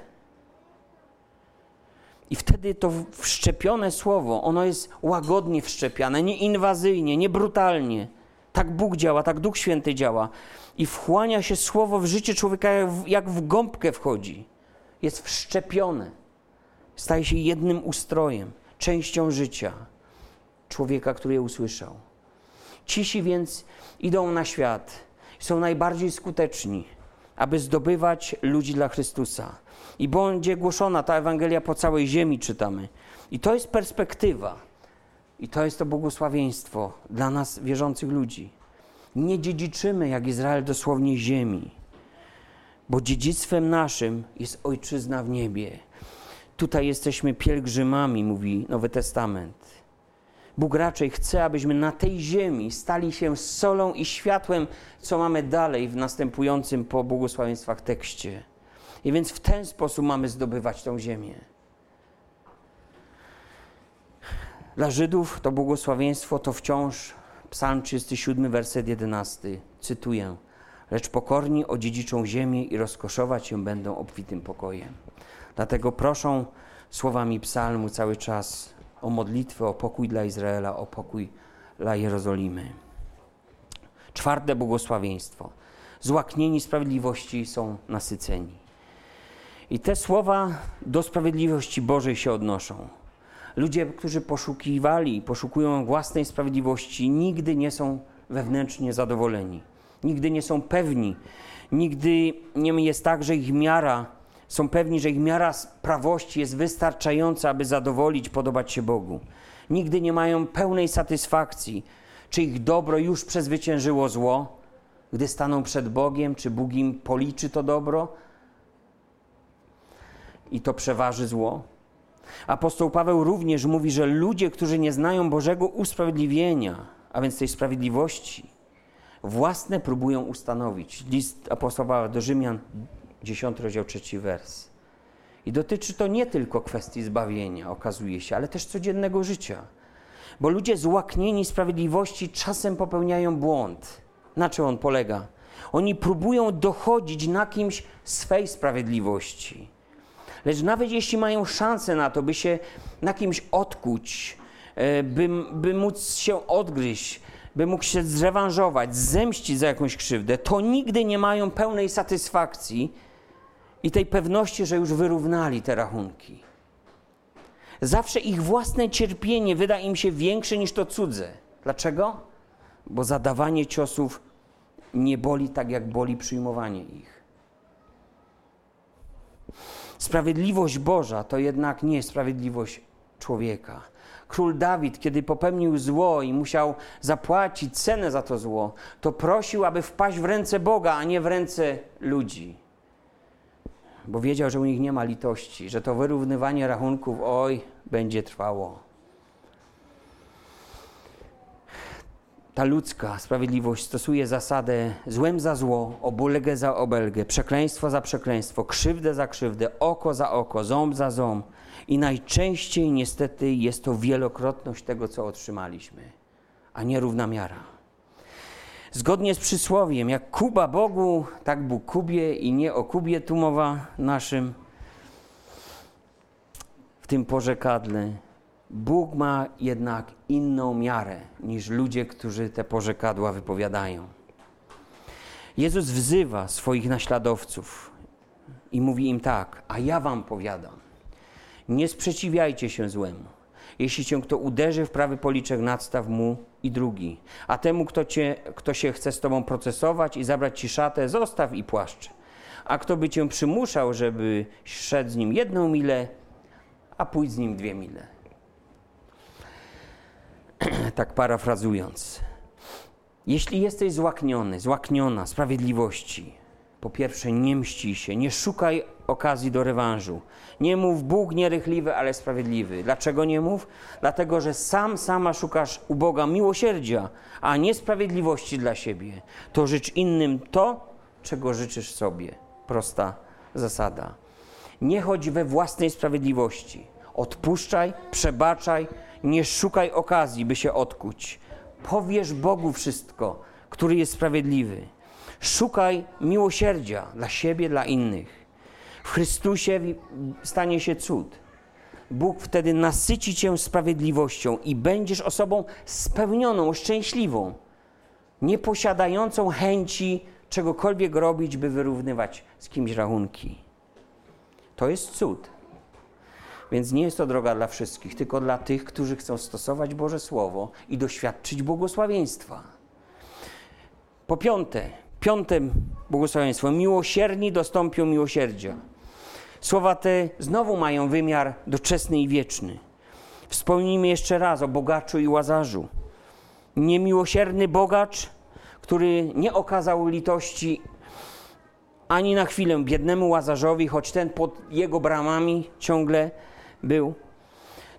I wtedy to wszczepione słowo, ono jest łagodnie wszczepiane, nie inwazyjnie, nie brutalnie. Tak Bóg działa, tak Duch Święty działa. I wchłania się słowo w życie człowieka, jak w, gąbkę wchodzi. Jest wszczepione. Staje się jednym ustrojem, częścią życia człowieka, który je usłyszał. Cisi więc idą na świat, są najbardziej skuteczni, aby zdobywać ludzi dla Chrystusa. I będzie głoszona ta Ewangelia po całej ziemi, czytamy. I to jest perspektywa. I to jest to błogosławieństwo dla nas, wierzących ludzi. Nie dziedziczymy jak Izrael dosłownie ziemi, bo dziedzictwem naszym jest ojczyzna w niebie. Tutaj jesteśmy pielgrzymami, mówi Nowy Testament. Bóg raczej chce, abyśmy na tej ziemi stali się solą i światłem, co mamy dalej w następującym po błogosławieństwach tekście. I więc w ten sposób mamy zdobywać tą ziemię. Dla Żydów to błogosławieństwo to wciąż Psalm 37, werset 11. Cytuję. Lecz pokorni odziedziczą ziemię i rozkoszować się będą obfitym pokojem. Dlatego proszą słowami psalmu cały czas o modlitwę, o pokój dla Izraela, o pokój dla Jerozolimy. Czwarte błogosławieństwo. Złaknieni sprawiedliwości są nasyceni. I te słowa do sprawiedliwości Bożej się odnoszą. Ludzie, którzy poszukiwali, poszukują własnej sprawiedliwości, nigdy nie są wewnętrznie zadowoleni. Nigdy nie są pewni. Nigdy nie jest tak, że ich miara, są pewni, że ich miara prawości jest wystarczająca, aby zadowolić, podobać się Bogu. Nigdy nie mają pełnej satysfakcji, czy ich dobro już przezwyciężyło zło, gdy staną przed Bogiem, czy Bóg im policzy to dobro, i to przeważy zło. Apostoł Paweł również mówi, że ludzie, którzy nie znają Bożego usprawiedliwienia, a więc tej sprawiedliwości, własne próbują ustanowić. List apostoła do Rzymian, 10 rozdział, 3 wers. I dotyczy to nie tylko kwestii zbawienia, okazuje się, ale też codziennego życia. Bo ludzie złaknieni sprawiedliwości czasem popełniają błąd. Na czym on polega? Oni próbują dochodzić na kimś swej sprawiedliwości. Lecz nawet jeśli mają szansę na to, by się na kimś odkuć, e, by, by móc się odgryźć, by mógł się zrewanżować, zemścić za jakąś krzywdę, to nigdy nie mają pełnej satysfakcji i tej pewności, że już wyrównali te rachunki. Zawsze ich własne cierpienie wyda im się większe niż to cudze. Dlaczego? Bo zadawanie ciosów nie boli tak, jak boli przyjmowanie ich. Sprawiedliwość Boża to jednak nie sprawiedliwość człowieka. Król Dawid, kiedy popełnił zło i musiał zapłacić cenę za to zło, to prosił, aby wpaść w ręce Boga, a nie w ręce ludzi. Bo wiedział, że u nich nie ma litości, że to wyrównywanie rachunków, oj, będzie trwało. ta ludzka sprawiedliwość stosuje zasadę złem za zło, obulegę za obelgę, przekleństwo za przekleństwo, krzywdę za krzywdę, oko za oko, ząb za ząb. I najczęściej niestety jest to wielokrotność tego, co otrzymaliśmy, a nie równa miara. Zgodnie z przysłowiem, jak Kuba Bogu, tak Bóg Kubie i nie o Kubie tu mowa naszym w tym porzekadle. Bóg ma jednak inną miarę niż ludzie, którzy te porzekadła wypowiadają. Jezus wzywa swoich naśladowców i mówi im tak: A ja wam powiadam, nie sprzeciwiajcie się złemu. Jeśli cię kto uderzy w prawy policzek, nadstaw mu i drugi. A temu, kto, cię, kto się chce z tobą procesować i zabrać ci szatę, zostaw i płaszcz. A kto by cię przymuszał, żeby szedł z nim jedną milę, a pójdź z nim dwie mile. [CLEARS THROAT] tak parafrazując. Jeśli jesteś złakniony, złakniona sprawiedliwości, po pierwsze nie mści się, nie szukaj okazji do rewanżu. Nie mów Bóg nierychliwy, ale sprawiedliwy. Dlaczego nie mów? Dlatego, że sam, sama szukasz u Boga miłosierdzia, a nie sprawiedliwości dla siebie. To życz innym to, czego życzysz sobie. Prosta zasada. Nie chodź we własnej sprawiedliwości. Odpuszczaj, przebaczaj, nie szukaj okazji, by się odkuć. Powiesz Bogu wszystko, który jest sprawiedliwy. Szukaj miłosierdzia dla siebie, dla innych. W Chrystusie stanie się cud. Bóg wtedy nasyci cię sprawiedliwością i będziesz osobą spełnioną, szczęśliwą, nieposiadającą chęci czegokolwiek robić, by wyrównywać z kimś rachunki. To jest cud. Więc nie jest to droga dla wszystkich, tylko dla tych, którzy chcą stosować Boże Słowo i doświadczyć błogosławieństwa. Po piąte, piąte błogosławieństwo. Miłosierni dostąpią miłosierdzia. Słowa te znowu mają wymiar doczesny i wieczny. Wspomnijmy jeszcze raz o bogaczu i łazarzu. Niemiłosierny bogacz, który nie okazał litości ani na chwilę biednemu łazarzowi, choć ten pod jego bramami ciągle był,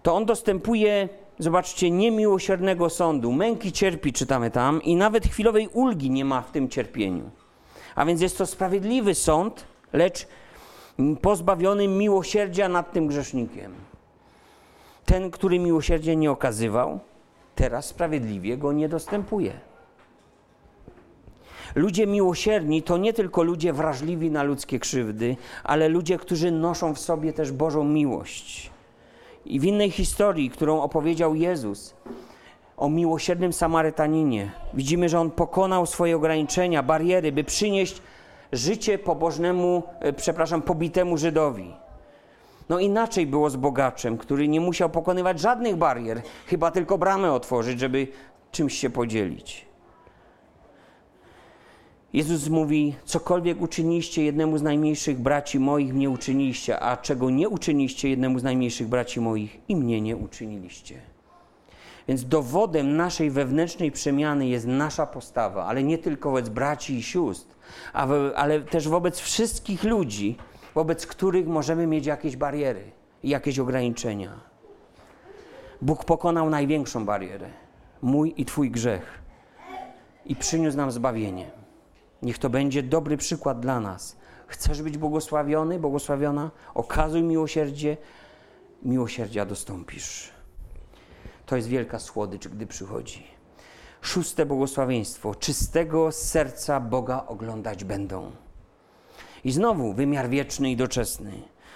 to on dostępuje, zobaczcie, niemiłosiernego sądu. Męki cierpi, czytamy tam, i nawet chwilowej ulgi nie ma w tym cierpieniu. A więc jest to sprawiedliwy sąd, lecz pozbawiony miłosierdzia nad tym grzesznikiem. Ten, który miłosierdzia nie okazywał, teraz sprawiedliwie go nie dostępuje. Ludzie miłosierni to nie tylko ludzie wrażliwi na ludzkie krzywdy, ale ludzie, którzy noszą w sobie też Bożą miłość. I w innej historii, którą opowiedział Jezus o miłosiernym Samarytaninie, widzimy, że on pokonał swoje ograniczenia, bariery, by przynieść życie pobożnemu, e, przepraszam, pobitemu Żydowi. No inaczej było z bogaczem, który nie musiał pokonywać żadnych barier, chyba tylko bramę otworzyć, żeby czymś się podzielić. Jezus mówi: Cokolwiek uczyniliście jednemu z najmniejszych braci moich, mnie uczyniliście, a czego nie uczyniliście jednemu z najmniejszych braci moich, i mnie nie uczyniliście. Więc dowodem naszej wewnętrznej przemiany jest nasza postawa, ale nie tylko wobec braci i sióstr, ale też wobec wszystkich ludzi, wobec których możemy mieć jakieś bariery, jakieś ograniczenia. Bóg pokonał największą barierę mój i Twój grzech i przyniósł nam zbawienie. Niech to będzie dobry przykład dla nas. Chcesz być błogosławiony, błogosławiona? Okazuj miłosierdzie, miłosierdzia dostąpisz. To jest wielka słodycz, gdy przychodzi. Szóste błogosławieństwo. Czystego serca Boga oglądać będą. I znowu wymiar wieczny i doczesny.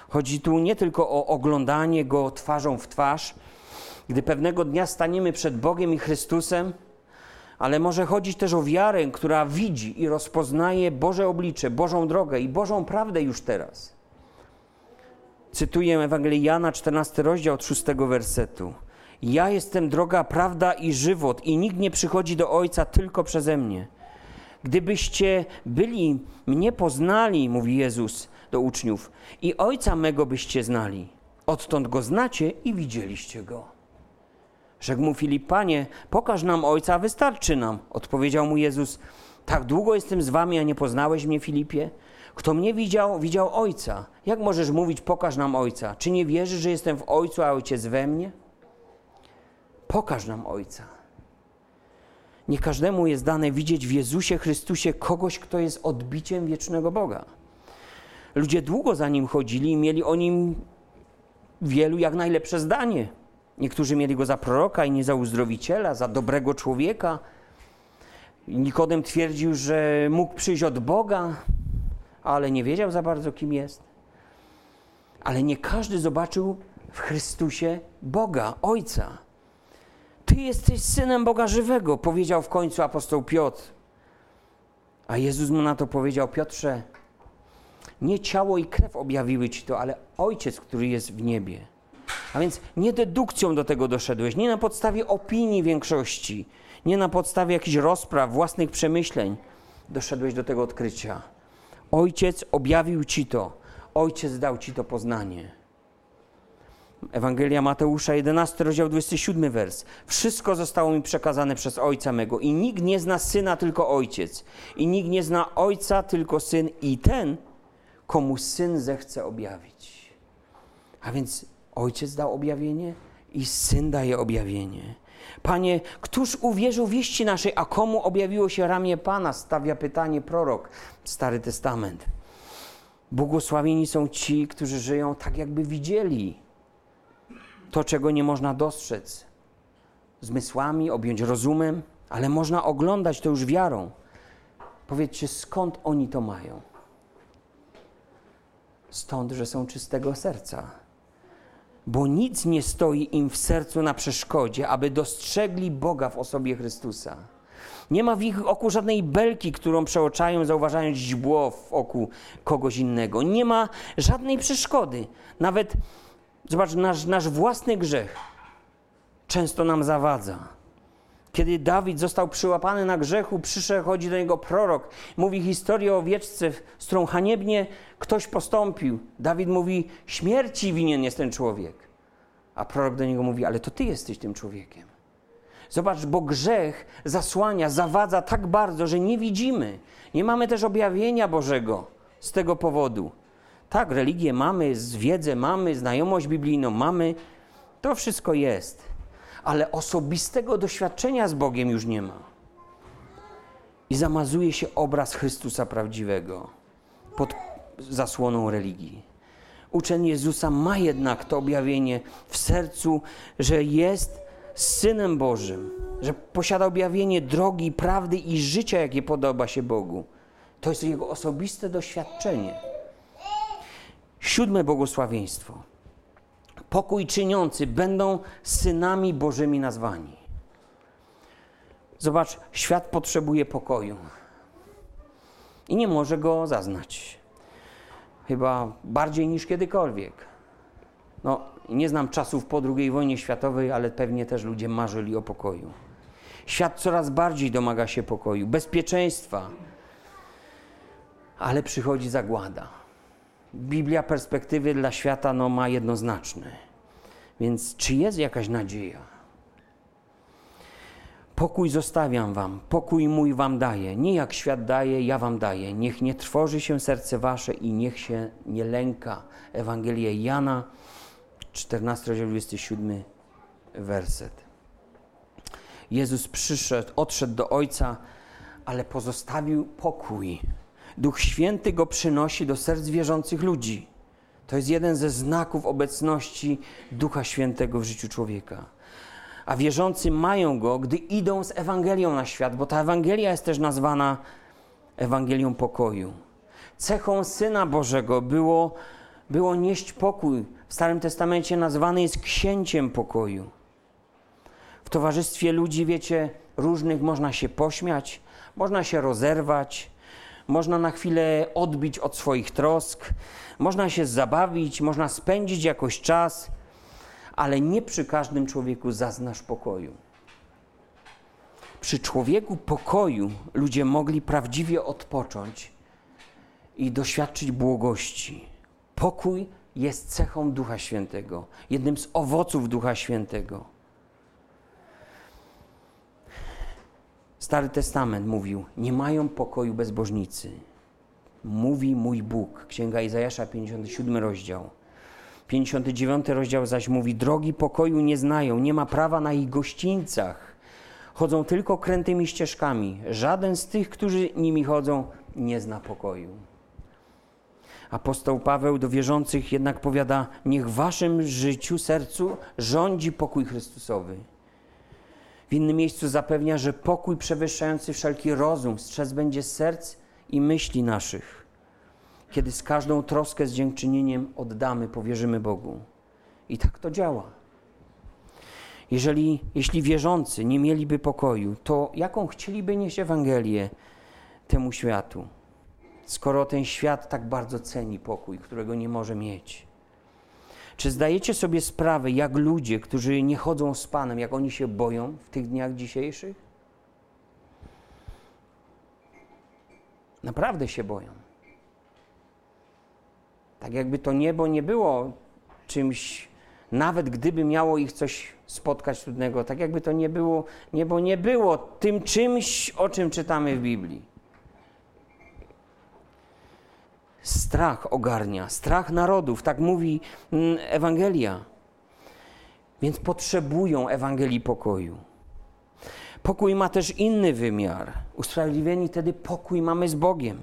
Chodzi tu nie tylko o oglądanie Go twarzą w twarz, gdy pewnego dnia staniemy przed Bogiem i Chrystusem, ale może chodzić też o wiarę, która widzi i rozpoznaje Boże oblicze, Bożą drogę i Bożą prawdę już teraz. Cytuję Ewangelię Jana, 14 rozdział od 6 wersetu. Ja jestem droga, prawda i żywot, i nikt nie przychodzi do Ojca tylko przeze mnie. Gdybyście byli mnie poznali, mówi Jezus do uczniów, i Ojca mego byście znali, odtąd go znacie i widzieliście go. Rzekł mu Filip, panie, pokaż nam Ojca, wystarczy nam. Odpowiedział mu Jezus, tak długo jestem z wami, a nie poznałeś mnie, Filipie? Kto mnie widział, widział Ojca. Jak możesz mówić, pokaż nam Ojca? Czy nie wierzysz, że jestem w Ojcu, a Ojciec we mnie? Pokaż nam Ojca. Nie każdemu jest dane widzieć w Jezusie Chrystusie kogoś, kto jest odbiciem wiecznego Boga. Ludzie długo za nim chodzili i mieli o nim wielu jak najlepsze zdanie. Niektórzy mieli go za proroka i nie za uzdrowiciela, za dobrego człowieka. Nikodem twierdził, że mógł przyjść od Boga, ale nie wiedział za bardzo, kim jest. Ale nie każdy zobaczył w Chrystusie Boga, Ojca. Ty jesteś synem Boga żywego, powiedział w końcu apostoł Piotr. A Jezus mu na to powiedział: Piotrze, nie ciało i krew objawiły ci to, ale Ojciec, który jest w niebie. A więc nie dedukcją do tego doszedłeś, nie na podstawie opinii większości, nie na podstawie jakichś rozpraw, własnych przemyśleń doszedłeś do tego odkrycia. Ojciec objawił ci to, ojciec dał ci to poznanie. Ewangelia Mateusza, 11 rozdział 27 wers. Wszystko zostało mi przekazane przez Ojca mego i nikt nie zna Syna, tylko Ojciec. I nikt nie zna Ojca, tylko Syn i ten, komu syn zechce objawić. A więc ojciec dał objawienie i syn daje objawienie. Panie, któż uwierzył wieści naszej, a komu objawiło się ramię Pana? Stawia pytanie prorok, Stary Testament. Błogosławieni są ci, którzy żyją tak, jakby widzieli to, czego nie można dostrzec zmysłami, objąć rozumem, ale można oglądać to już wiarą. Powiedzcie, skąd oni to mają? Stąd, że są czystego serca. Bo nic nie stoi im w sercu na przeszkodzie, aby dostrzegli Boga w osobie Chrystusa. Nie ma w ich oku żadnej belki, którą przeoczają, zauważając źdźbło w oku kogoś innego. Nie ma żadnej przeszkody. Nawet, zobacz, nasz, nasz własny grzech często nam zawadza. Kiedy Dawid został przyłapany na grzechu, przychodzi do niego prorok, mówi historię o owieczce, z którą haniebnie ktoś postąpił. Dawid mówi, śmierci winien jest ten człowiek. A prorok do niego mówi, ale to ty jesteś tym człowiekiem. Zobacz, bo grzech zasłania, zawadza tak bardzo, że nie widzimy. Nie mamy też objawienia Bożego z tego powodu. Tak, religię mamy, wiedzę mamy, znajomość biblijną mamy. To wszystko jest. Ale osobistego doświadczenia z Bogiem już nie ma. I zamazuje się obraz Chrystusa prawdziwego pod zasłoną religii. Uczeń Jezusa ma jednak to objawienie w sercu, że jest Synem Bożym, że posiada objawienie drogi, prawdy i życia, jakie podoba się Bogu. To jest jego osobiste doświadczenie. Siódme błogosławieństwo. Pokój czyniący będą synami Bożymi nazwani. Zobacz, świat potrzebuje pokoju i nie może go zaznać. Chyba bardziej niż kiedykolwiek. No, nie znam czasów po II wojnie światowej, ale pewnie też ludzie marzyli o pokoju. Świat coraz bardziej domaga się pokoju, bezpieczeństwa, ale przychodzi zagłada. Biblia perspektywy dla świata no, ma jednoznaczne. Więc czy jest jakaś nadzieja? Pokój zostawiam wam, pokój mój wam daję. Nie jak świat daje, ja wam daję. Niech nie trwoży się serce wasze i niech się nie lęka. Ewangelia Jana, 14 rozdział 27 werset. Jezus przyszedł, odszedł do Ojca, ale pozostawił pokój. Duch Święty go przynosi do serc wierzących ludzi. To jest jeden ze znaków obecności Ducha Świętego w życiu człowieka. A wierzący mają go, gdy idą z Ewangelią na świat, bo ta Ewangelia jest też nazwana Ewangelią pokoju. Cechą Syna Bożego było, było nieść pokój. W Starym Testamencie nazwany jest księciem pokoju. W towarzystwie ludzi, wiecie, różnych można się pośmiać, można się rozerwać, można na chwilę odbić od swoich trosk, można się zabawić, można spędzić jakoś czas, ale nie przy każdym człowieku zaznasz pokoju. Przy człowieku pokoju ludzie mogli prawdziwie odpocząć i doświadczyć błogości. Pokój jest cechą Ducha Świętego, jednym z owoców Ducha Świętego. Stary Testament mówił: Nie mają pokoju bezbożnicy. Mówi mój Bóg. Księga Izajasza, 57 rozdział. 59 rozdział zaś mówi: Drogi pokoju nie znają, nie ma prawa na ich gościńcach. Chodzą tylko krętymi ścieżkami. Żaden z tych, którzy nimi chodzą, nie zna pokoju. Apostoł Paweł do wierzących jednak powiada: Niech waszym życiu, sercu rządzi pokój Chrystusowy. W innym miejscu zapewnia, że pokój przewyższający wszelki rozum strzec będzie serc i myśli naszych, kiedy z każdą troskę z dziękczynieniem oddamy, powierzymy Bogu. I tak to działa. Jeżeli, jeśli wierzący nie mieliby pokoju, to jaką chcieliby nieść Ewangelię temu światu, skoro ten świat tak bardzo ceni pokój, którego nie może mieć? Czy zdajecie sobie sprawę, jak ludzie, którzy nie chodzą z Panem, jak oni się boją w tych dniach dzisiejszych? Naprawdę się boją. Tak jakby to niebo nie było czymś, nawet gdyby miało ich coś spotkać trudnego, tak jakby to nie było, niebo nie było tym czymś, o czym czytamy w Biblii. Strach ogarnia, strach narodów, tak mówi mm, Ewangelia. Więc potrzebują Ewangelii pokoju. Pokój ma też inny wymiar. Usprawiedliwieni wtedy pokój mamy z Bogiem.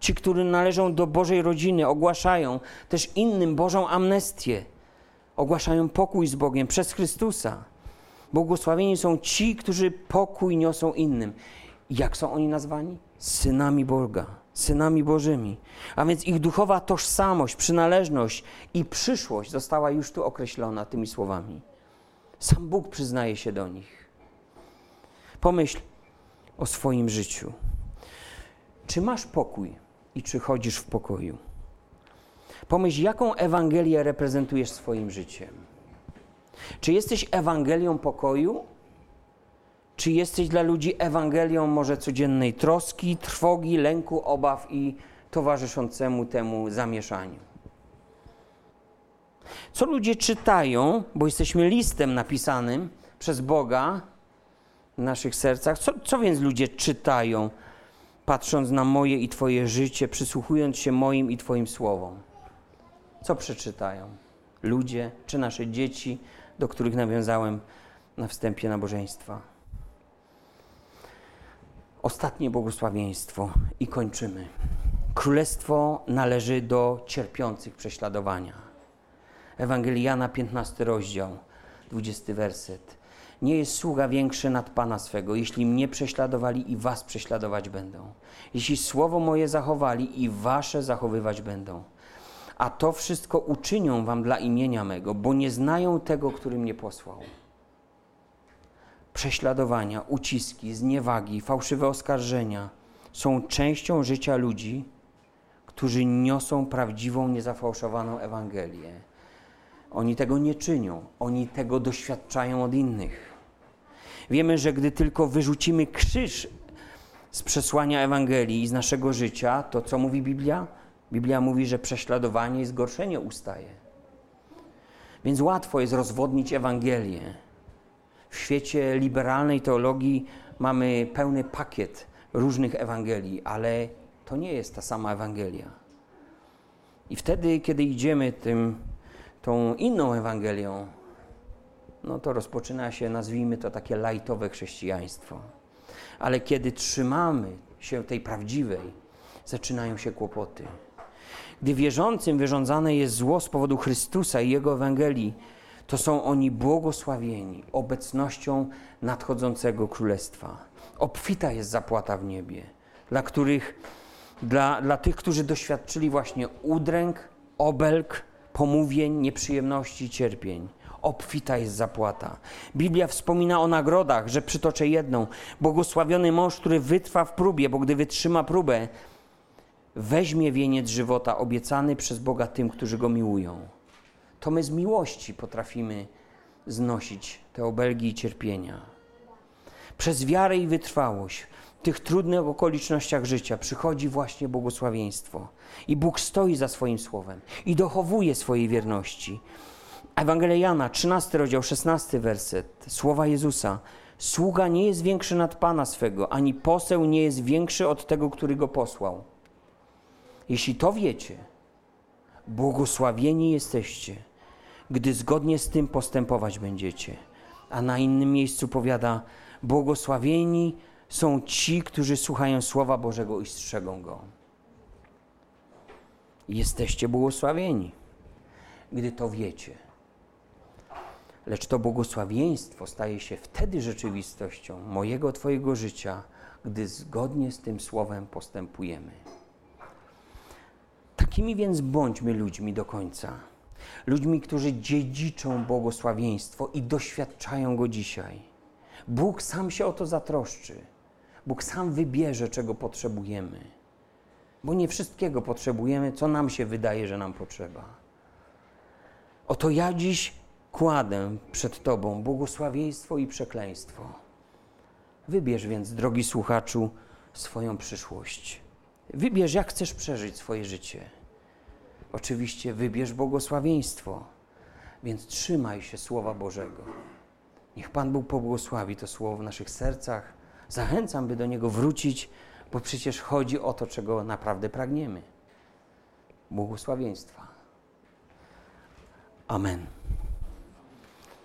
Ci, którzy należą do Bożej rodziny, ogłaszają też innym Bożą amnestię. Ogłaszają pokój z Bogiem przez Chrystusa. Błogosławieni są ci, którzy pokój niosą innym. Jak są oni nazwani? Synami Boga, synami Bożymi. A więc ich duchowa tożsamość, przynależność i przyszłość została już tu określona tymi słowami. Sam Bóg przyznaje się do nich. Pomyśl o swoim życiu. Czy masz pokój i czy chodzisz w pokoju? Pomyśl, jaką Ewangelię reprezentujesz swoim życiem. Czy jesteś Ewangelią pokoju? Czy jesteś dla ludzi Ewangelią może codziennej troski, trwogi, lęku, obaw i towarzyszącemu temu zamieszaniu? Co ludzie czytają, bo jesteśmy listem napisanym przez Boga w naszych sercach, co, co więc ludzie czytają, patrząc na moje i Twoje życie, przysłuchując się moim i Twoim słowom? Co przeczytają? Ludzie czy nasze dzieci, do których nawiązałem na wstępie nabożeństwa? Ostatnie błogosławieństwo i kończymy. Królestwo należy do cierpiących prześladowania. Ewangeliana, 15 rozdział, 20 werset. Nie jest sługa większy nad Pana swego, jeśli mnie prześladowali i was prześladować będą. Jeśli słowo moje zachowali i wasze zachowywać będą. A to wszystko uczynią wam dla imienia mego, bo nie znają tego, który mnie posłał prześladowania, uciski, zniewagi, fałszywe oskarżenia są częścią życia ludzi, którzy niosą prawdziwą, niezafałszowaną Ewangelię. Oni tego nie czynią, oni tego doświadczają od innych. Wiemy, że gdy tylko wyrzucimy krzyż z przesłania Ewangelii i z naszego życia, to co mówi Biblia? Biblia mówi, że prześladowanie i zgorszenie ustaje. Więc łatwo jest rozwodnić Ewangelię w świecie liberalnej teologii mamy pełny pakiet różnych Ewangelii, ale to nie jest ta sama Ewangelia. I wtedy, kiedy idziemy tym, tą inną Ewangelią, no to rozpoczyna się, nazwijmy to takie lajtowe chrześcijaństwo. Ale kiedy trzymamy się tej prawdziwej, zaczynają się kłopoty. Gdy wierzącym wyrządzane jest zło z powodu Chrystusa i Jego Ewangelii, to są oni błogosławieni obecnością nadchodzącego królestwa. Obfita jest zapłata w niebie, dla których, dla, dla tych, którzy doświadczyli właśnie udręk, obelg, pomówień, nieprzyjemności, cierpień. Obfita jest zapłata. Biblia wspomina o nagrodach, że przytoczę jedną. Błogosławiony mąż, który wytrwa w próbie, bo gdy wytrzyma próbę, weźmie wieniec żywota obiecany przez Boga tym, którzy go miłują to my z miłości potrafimy znosić te obelgi i cierpienia. Przez wiarę i wytrwałość w tych trudnych okolicznościach życia przychodzi właśnie błogosławieństwo. I Bóg stoi za swoim słowem i dochowuje swojej wierności. Ewangelia Jana, 13 rozdział, 16 werset, słowa Jezusa. Sługa nie jest większy nad Pana swego, ani poseł nie jest większy od tego, który go posłał. Jeśli to wiecie, błogosławieni jesteście, gdy zgodnie z tym postępować będziecie. A na innym miejscu powiada: Błogosławieni są ci, którzy słuchają Słowa Bożego i strzegą go. Jesteście błogosławieni, gdy to wiecie. Lecz to błogosławieństwo staje się wtedy rzeczywistością mojego, Twojego życia, gdy zgodnie z tym Słowem postępujemy. Takimi więc bądźmy ludźmi do końca ludźmi, którzy dziedziczą błogosławieństwo i doświadczają go dzisiaj. Bóg sam się o to zatroszczy. Bóg sam wybierze, czego potrzebujemy. Bo nie wszystkiego potrzebujemy, co nam się wydaje, że nam potrzeba. Oto ja dziś kładę przed Tobą błogosławieństwo i przekleństwo. Wybierz więc, drogi słuchaczu, swoją przyszłość. Wybierz, jak chcesz przeżyć swoje życie oczywiście wybierz błogosławieństwo. Więc trzymaj się Słowa Bożego. Niech Pan Bóg pobłogosławi to słowo w naszych sercach. Zachęcam, by do niego wrócić, bo przecież chodzi o to, czego naprawdę pragniemy. błogosławieństwa. Amen.